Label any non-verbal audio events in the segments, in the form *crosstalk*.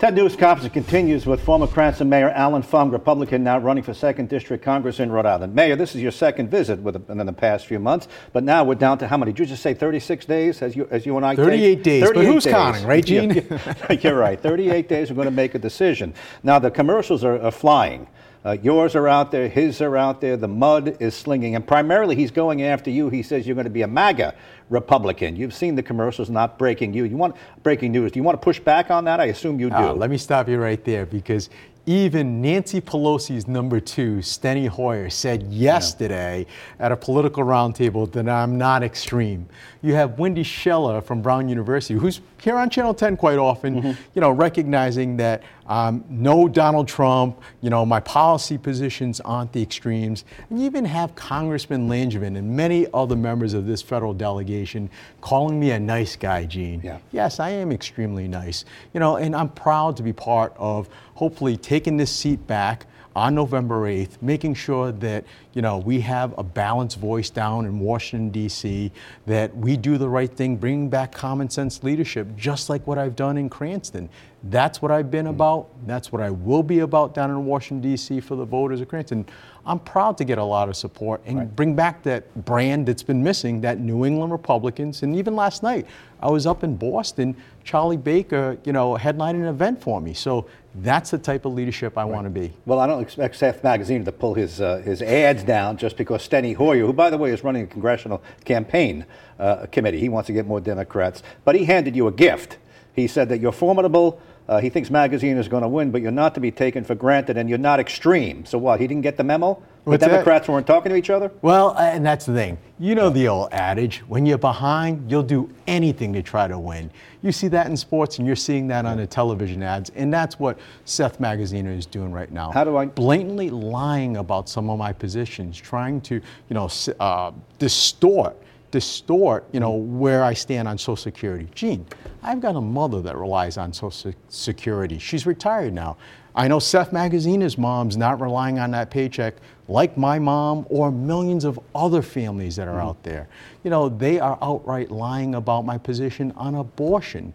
TED News conference continues with former Cranston Mayor Allan Fung, Republican, now running for 2nd District Congress in Rhode Island. Mayor, this is your second visit within the past few months, but now we're down to how many? Did you just say 36 days as you, as you and I 38 take? days, 38 but who's days. counting, right, Gene? *laughs* You're right. 38 days, we're going to make a decision. Now, the commercials are, are flying. Uh, yours are out there, his are out there, the mud is slinging, and primarily he's going after you. He says you're going to be a MAGA Republican. You've seen the commercials not breaking you. You want breaking news. Do you want to push back on that? I assume you do. Uh, let me stop you right there because even Nancy Pelosi's number two, Steny Hoyer, said yesterday yeah. at a political roundtable that I'm not extreme. You have Wendy Schiller from Brown University, who's here on Channel 10 quite often, mm-hmm. you know, recognizing that um, no Donald Trump, you know, my policy positions aren't the extremes. And you even have Congressman Langevin and many other members of this federal delegation calling me a nice guy, Gene. Yeah. Yes, I am extremely nice. You know, and I'm proud to be part of hopefully taking this seat back on November 8th, making sure that you know we have a balanced voice down in Washington D.C., that we do the right thing, bringing back common sense leadership, just like what I've done in Cranston. That's what I've been mm. about. That's what I will be about down in Washington D.C. for the voters of Cranston. I'm proud to get a lot of support and right. bring back that brand that's been missing, that New England Republicans. And even last night, I was up in Boston. Charlie Baker, you know, headlining an event for me. So that's the type of leadership I right. want to be. Well, I don't expect Seth Magaziner to pull his uh, his ads down just because Steny Hoyer, who by the way is running a congressional campaign uh, committee, he wants to get more Democrats, but he handed you a gift. He said that you're formidable uh, he thinks Magaziner is going to win, but you're not to be taken for granted, and you're not extreme. So what? He didn't get the memo. The Democrats that? weren't talking to each other. Well, uh, and that's the thing. You know the old adage: when you're behind, you'll do anything to try to win. You see that in sports, and you're seeing that on the television ads, and that's what Seth Magaziner is doing right now. How do I blatantly lying about some of my positions, trying to, you know, uh, distort distort, you know, where I stand on Social Security. Gene, I've got a mother that relies on Social Security. She's retired now. I know Seth Magaziner's mom's not relying on that paycheck like my mom or millions of other families that are mm-hmm. out there. You know, they are outright lying about my position on abortion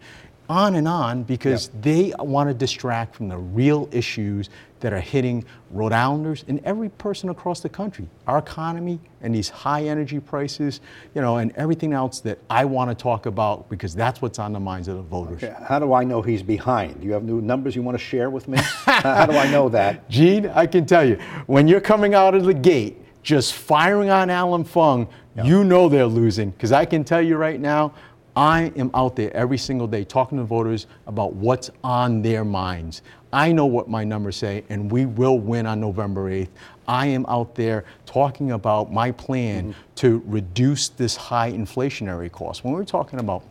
on and on because yep. they want to distract from the real issues that are hitting Rhode Islanders and every person across the country. Our economy and these high energy prices, you know, and everything else that I want to talk about because that's what's on the minds of the voters. Okay. How do I know he's behind? Do you have new numbers you want to share with me? *laughs* How do I know that? Gene, I can tell you, when you're coming out of the gate, just firing on Allan Fung, yep. you know they're losing. Because I can tell you right now, I am out there every single day talking to voters about what's on their minds. I know what my numbers say, and we will win on November 8th. I am out there talking about my plan mm-hmm. to reduce this high inflationary cost. When we're talking about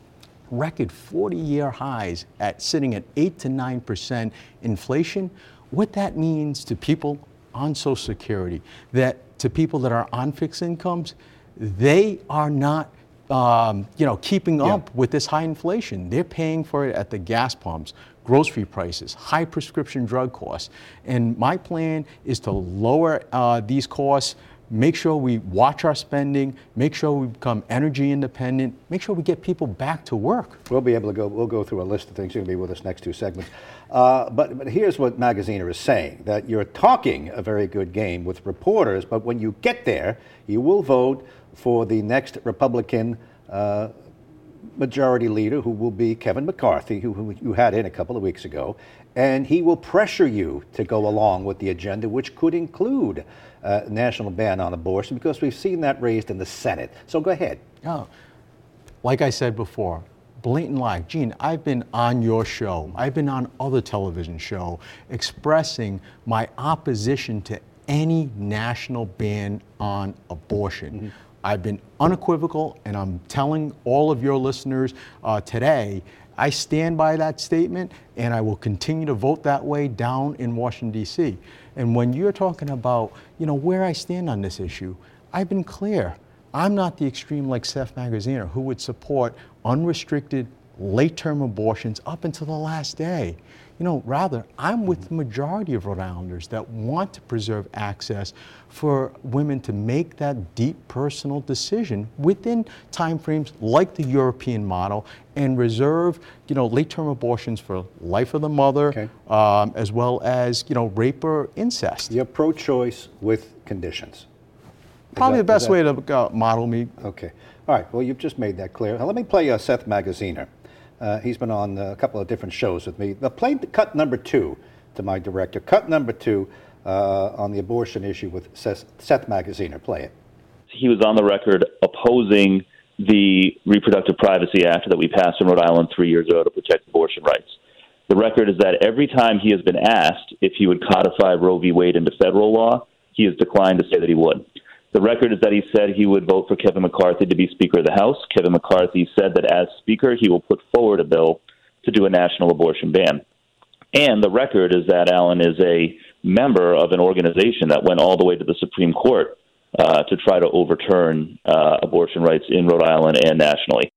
record 40 year highs at sitting at 8 to 9% inflation, what that means to people on Social Security, that to people that are on fixed incomes, they are not um, you know, keeping yeah. up with this high inflation. They're paying for it at the gas pumps, grocery prices, high prescription drug costs. And my plan is to lower uh, these costs, make sure we watch our spending, make sure we become energy independent, make sure we get people back to work. We'll be able to go, we'll go through a list of things. You're going to be with us next two segments. Uh, but, but here's what Magaziner is saying, that you're talking a very good game with reporters, but when you get there, you will vote for the next Republican uh, majority leader, who will be Kevin McCarthy, who, who you had in a couple of weeks ago, and he will pressure you to go along with the agenda, which could include a national ban on abortion, because we've seen that raised in the Senate. So go ahead. Oh, like I said before, blatant lie. Gene, I've been on your show, I've been on other television show expressing my opposition to any national ban on abortion. Mm-hmm. I've been unequivocal, and I'm telling all of your listeners uh, today, I stand by that statement, and I will continue to vote that way down in Washington, D.C. And when you're talking about, you know, where I stand on this issue, I've been clear. I'm not the extreme like Seth Magaziner who would support unrestricted late term abortions up until the last day. You know, rather, I'm with the majority of Rhode Islanders that want to preserve access for women to make that deep personal decision within timeframes like the European model and reserve, you know, late-term abortions for life of the mother, Okay. um, as well as, you know, rape or incest. You're pro-choice with conditions. Probably that- the best that- way to uh, model me. Okay. All right. Well, you've just made that clear. Now, let me play uh, Seth Magaziner. Uh, he's been on uh, a couple of different shows with me. Uh, play the cut number two to my director. Cut number two uh, on the abortion issue with Seth, Seth Magaziner. Play it. he was on the record opposing the Reproductive Privacy Act that we passed in Rhode Island three years ago to protect abortion rights. The record is that every time he has been asked if he would codify Roe v. Wade into federal law, he has declined to say that he would. The record is that he said he would vote for Kevin McCarthy to be Speaker of the House. Kevin McCarthy said that as Speaker, he will put forward a bill to do a national abortion ban. And the record is that Allan is a member of an organization that went all the way to the Supreme Court uh, to try to overturn uh, abortion rights in Rhode Island and nationally.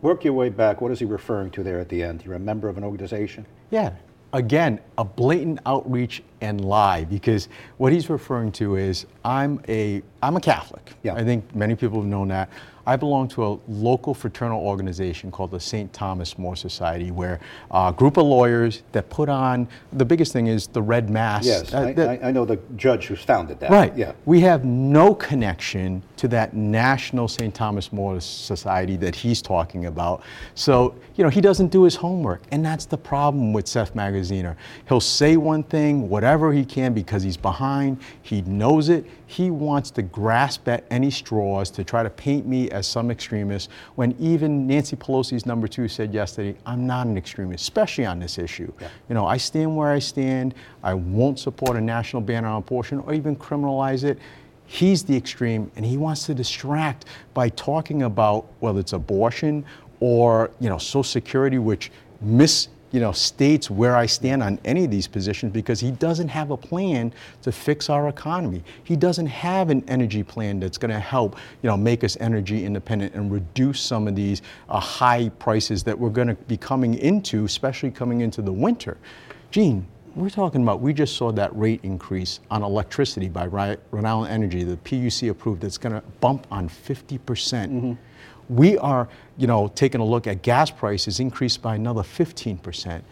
Work your way back. What is he referring to there at the end? You're a member of an organization? Yeah. Again, a blatant outreach and lie because what he's referring to is I'm a I'm a Catholic. Yeah. I think many people have known that. I belong to a local fraternal organization called the St. Thomas More Society, where a group of lawyers that put on the biggest thing is the red mass. Yes. uh, I, that- I, I know the judge who's founded that. Right. Yeah. We have no connection to that national St. Thomas More Society that he's talking about. So, you know, he doesn't do his homework. And that's the problem with Seth Magaziner. He'll say one thing, whatever he can, because he's behind. He knows it. He wants to grasp at any straws to try to paint me as some extremist when even Nancy Pelosi's number two said yesterday, I'm not an extremist, especially on this issue. You know, I stand where I stand. I won't support a national ban on abortion or even criminalize it. He's the extreme, and he wants to distract by talking about whether it's abortion or you know Social Security, which mis you know states where I stand on any of these positions because he doesn't have a plan to fix our economy. He doesn't have an energy plan that's going to help you know make us energy independent and reduce some of these uh, high prices that we're going to be coming into, especially coming into the winter. Gene, we're talking about, we just saw that rate increase on electricity by Rhode Island Energy, the PUC approved, that's going to bump on 50%. percent We are, you know, taking a look at gas prices increased by another 15%.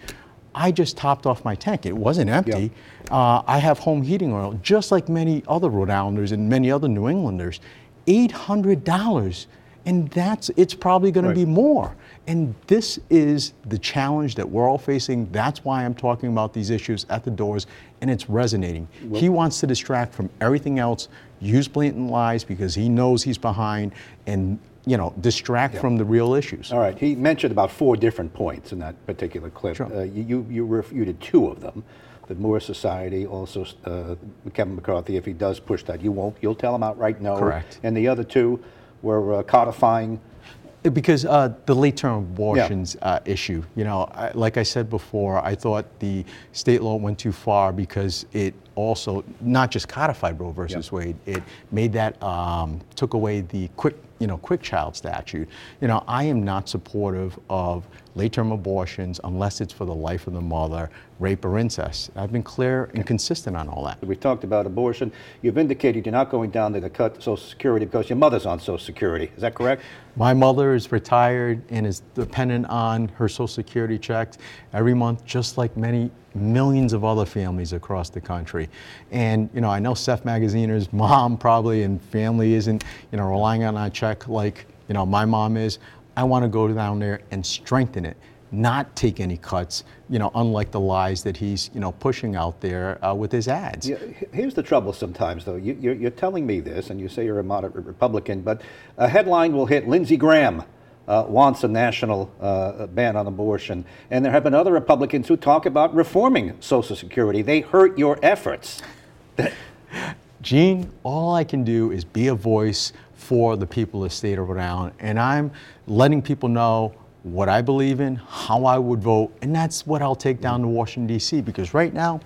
I just topped off my tank. It wasn't empty. Uh, I have home heating oil, just like many other Rhode Islanders and many other New Englanders. $800. And that's, it's probably going Right. to be more. And this is the challenge that we're all facing. That's why I'm talking about these issues at the doors, and it's resonating. he wants to distract from everything else, use blatant lies because he knows he's behind, and you know, distract from the real issues. All right. He mentioned about four different points in that particular clip. Sure. Uh, you, you, you refuted two of them. The More Society, also uh, Kevin McCarthy, if he does push that, you won't. You'll tell him outright no. Correct. And the other two were uh, codifying. Because uh, the late term abortions uh, issue, you know, I, like I said before, I thought the state law went too far because it also not just codified Roe versus Wade, it made that um, took away the quick, you know, quick child statute. You know, I am not supportive of late term abortions unless it's for the life of the mother, rape or incest. I've been clear and consistent on all that. We talked about abortion. You've indicated you're not going down there to cut Social Security because your mother's on Social Security. Is that correct? My mother is retired and is dependent on her Social Security checks every month, just like many millions of other families across the country. And you know, I know Seth Magaziner's *laughs* mom probably and family isn't, you know, relying on that check like you know my mom is. I want to go down there and strengthen it, not take any cuts. You know, unlike the lies that he's you know pushing out there uh, with his ads. Yeah, here's the trouble sometimes, though. You, you're, you're telling me this, and you say you're a moderate Republican, but a headline will hit Lindsey Graham uh, wants a national uh, ban on abortion. And there have been other Republicans who talk about reforming Social Security. They hurt your efforts. *laughs* Gene, all I can do is be a voice for the people of the state of Rhode Island, and I'm letting people know what I believe in, how I would vote, and that's what I'll take down to Washington, D.C., because right now,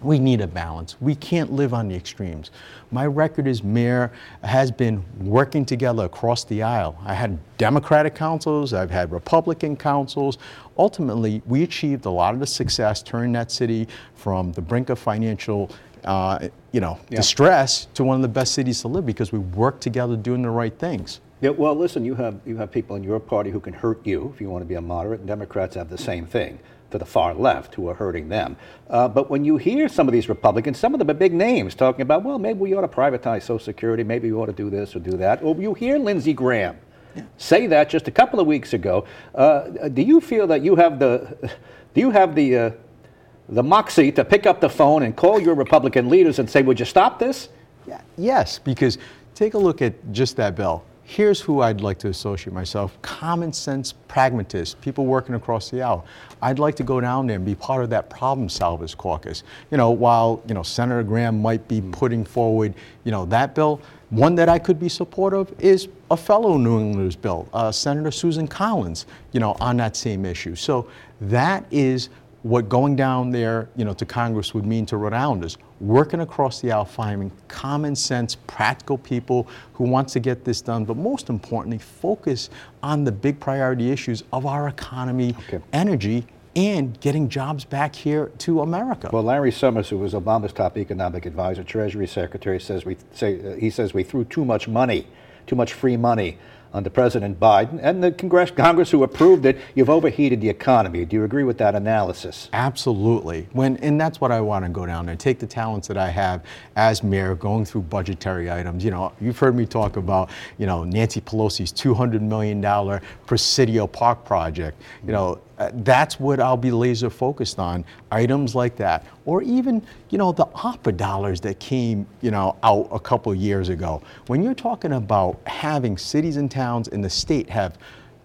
We need a balance. We can't live on the extremes. My record as mayor has been working together across the aisle. I had Democratic councils, I've had Republican councils. Ultimately, we achieved a lot of the success turning that city from the brink of financial uh, you know, Yeah. distress to one of the best cities to live because we work together doing the right things. Yeah, well, listen, you have you have people in your party who can hurt you if you want to be a moderate, and Democrats have the same thing to the far left who are hurting them. Uh, but when you hear some of these Republicans, some of them are big names talking about, well, maybe we ought to privatize Social Security, maybe we ought to do this or do that. Or you hear Lindsey Graham say that just a couple of weeks ago. Uh, do you feel that you have the *laughs* do you have the uh, the moxie to pick up the phone and call your Republican leaders and say, would you stop this? Yeah, yes, because take a look at just that bill. Here's who I'd like to associate myself common sense pragmatists, people working across the aisle. I'd like to go down there and be part of that problem solvers caucus. You know, while, you know, Senator Graham might be putting forward, you know, that bill, one that I could be supportive of is a fellow New Englanders bill, uh, Senator Susan Collins, you know, on that same issue. So that is what going down there, you know, to Congress would mean to Rhode Islanders, working across the aisle, finding common sense, practical people who want to get this done, but most importantly, focus on the big priority issues of our economy, Okay. energy, and getting jobs back here to America. Well, Larry Summers, who was Obama's top economic advisor, Treasury Secretary, says we say uh, he says we threw too much money, too much free money onto President Biden and the Congress, Congress who approved it. You've overheated the economy. Do you agree with that analysis? Absolutely. When, and that's what I want to go down there. Take the talents that I have as mayor, going through budgetary items. You know, you've heard me talk about, you know, Nancy Pelosi's $200 million Presidio Park project. You know, uh, that's what I'll be laser focused on. Items like that, or even, you know, the ARPA dollars that came, you know, out a couple years ago. When you're talking about having cities and towns in the state have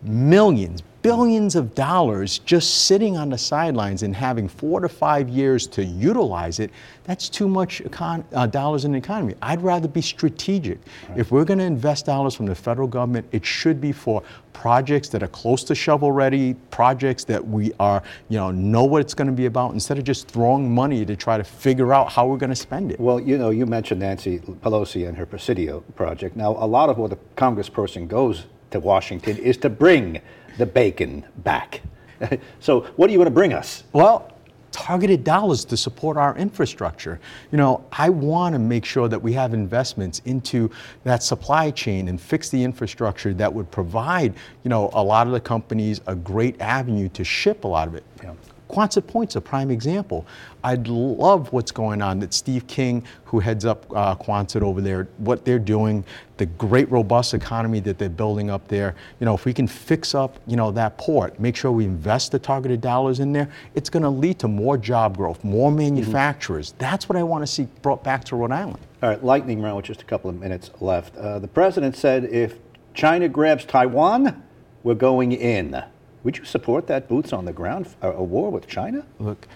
millions, billions of dollars just sitting on the sidelines and having four to five years to utilize it, that's too much econ- uh, dollars in the economy. I'd rather be strategic. If we're going to invest dollars from the federal government, it should be for projects that are close to shovel ready, projects that we are, you know, know what it's going to be about instead of just throwing money to try to figure out how we're going to spend it. Well, you know, you mentioned Nancy Pelosi and her Presidio project. Now, a lot of what a congressperson goes to Washington is to bring the bacon back. *laughs* so, what are you going to bring us? Well, targeted dollars to support our infrastructure. You know, I want to make sure that we have investments into that supply chain and fix the infrastructure that would provide, you know, a lot of the companies a great avenue to ship a lot of it. Yeah. Quonset Point's a prime example. I'd love what's going on that Steve King, who heads up uh, Quonset over there, what they're doing, the great robust economy that they're building up there. You know, if we can fix up, you know, that port, make sure we invest the targeted dollars in there, it's going to lead to more job growth, more manufacturers. That's what I want to see brought back to Rhode Island. All right, lightning round with just a couple of minutes left. Uh, the president said if China grabs Taiwan, we're going in. Would you support that boots on the ground, a, a war with China? Look,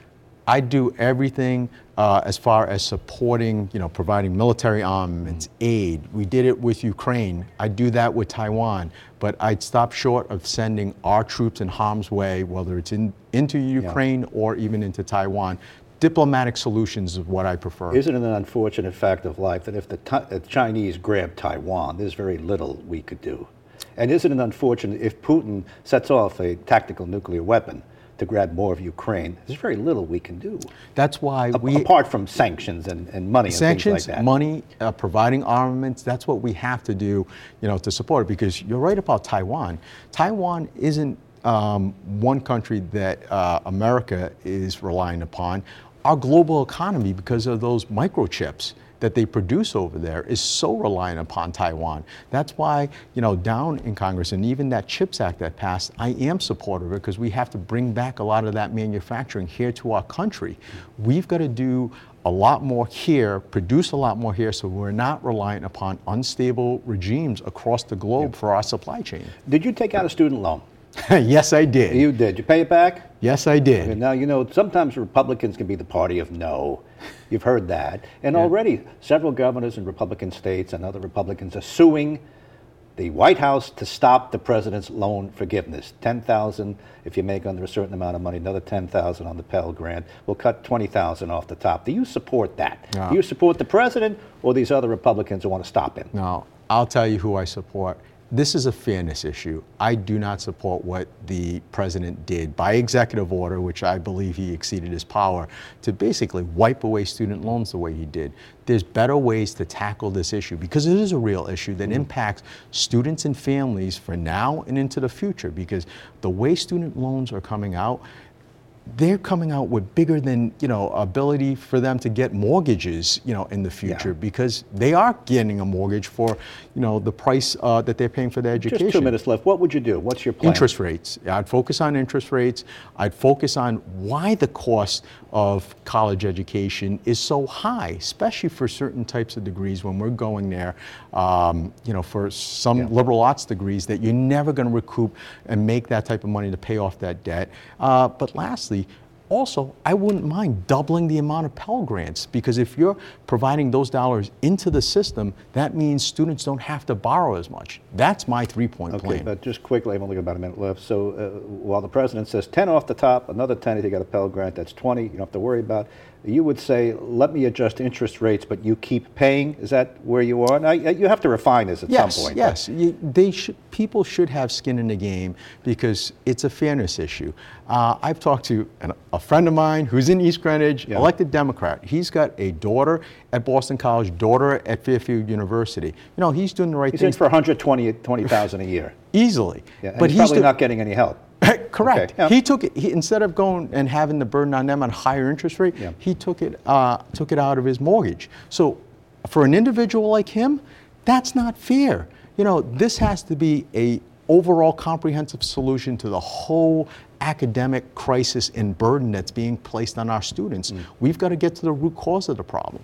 I do everything uh, as far as supporting, you know, providing military armaments, aid. We did it with Ukraine. I do that with Taiwan. But I'd stop short of sending our troops in harm's way, whether it's in, into Ukraine or even into Taiwan. Diplomatic solutions is what I prefer. Isn't it an unfortunate fact of life that if the, Ti- the Chinese grab Taiwan, there's very little we could do? And isn't it unfortunate if Putin sets off a tactical nuclear weapon to grab more of Ukraine, there's very little we can do, That's why A- we apart from sanctions and, and money and sanctions, things like that. money, uh, providing armaments. That's what we have to do, you know, to support it. Because you're right about Taiwan. Taiwan isn't um, one country that uh, America is relying upon. Our global economy, because of those microchips that they produce over there, is so reliant upon Taiwan. That's why, you know, down in Congress and even that CHIPS Act that passed, I am supportive of it because we have to bring back a lot of that manufacturing here to our country. We've got to do a lot more here, produce a lot more here, so we're not reliant upon unstable regimes across the globe for our supply chain. Did you take out a student loan? *laughs* yes, I did. You did. You pay it back? yes, I did. And now, you know, sometimes Republicans can be the party of no. You've heard that. And already several governors in Republican states and other Republicans are suing the White House to stop the president's loan forgiveness. 10,000 if you make under a certain amount of money, another 10,000 on the Pell Grant. We'll cut 20,000 off the top. Do you support that? No. Do you support the president or these other Republicans who want to stop him? Now, I'll tell you who I support. This is a fairness issue. I do not support what the president did by executive order, which I believe he exceeded his power, to basically wipe away student loans the way he did. There's better ways to tackle this issue because it is a real issue that mm-hmm. impacts students and families for now and into the future. Because the way student loans are coming out, they're coming out with bigger than you know ability for them to get mortgages you know in the future because they are getting a mortgage for you know the price uh, that they're paying for their education Just two minutes left. What would you do? What's your plan? interest rates i'd focus on interest rates i'd focus on why the cost of college education is so high especially for certain types of degrees when we're going there um, you know for some Yeah. liberal arts degrees that you're never going to recoup and make that type of money to pay off that debt uh, but lastly also, I wouldn't mind doubling the amount of Pell Grants because if you're providing those dollars into the system, that means students don't have to borrow as much. That's my three-point Okay, plan. but just quickly, I've only got about a minute left. So uh, while the president says 10 off the top, another 10 if you got a Pell Grant, that's 20, you don't have to worry about. You would say, let me adjust interest rates, but you keep paying? Is that where you are? Now, you have to refine this at yes, some point. but- yes. They should, people should have skin in the game because it's a fairness issue. Uh, I've talked to an, a friend of mine who's in East Greenwich, Yeah. elected Democrat. He's got a daughter at Boston College, daughter at Fairfield University. You know, he's doing the right He's in things for 120 20,000 a *laughs* year. easily. Yeah, but he's, probably do- not getting any help. *laughs* Correct. Okay, yeah. He took it. He, instead of going and having the burden on them on higher interest rate, Yeah. he took it uh, took it out of his mortgage. So, for an individual like him, that's not fair. You know, this has to be a overall comprehensive solution to the whole academic crisis and burden that's being placed on our students. Mm. We've got to get to the root cause of the problem.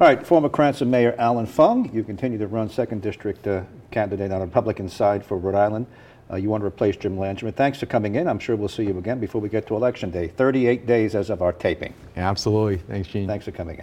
All right, former Cranston Mayor Allan Fung, you continue to run second district uh, candidate on the Republican side for Rhode Island. Uh, you want to replace Jim Langevin. Thanks for coming in. I'm sure we'll see you again before we get to Election Day. 38 days as of our taping. Absolutely. Thanks, Gene. Thanks for coming in.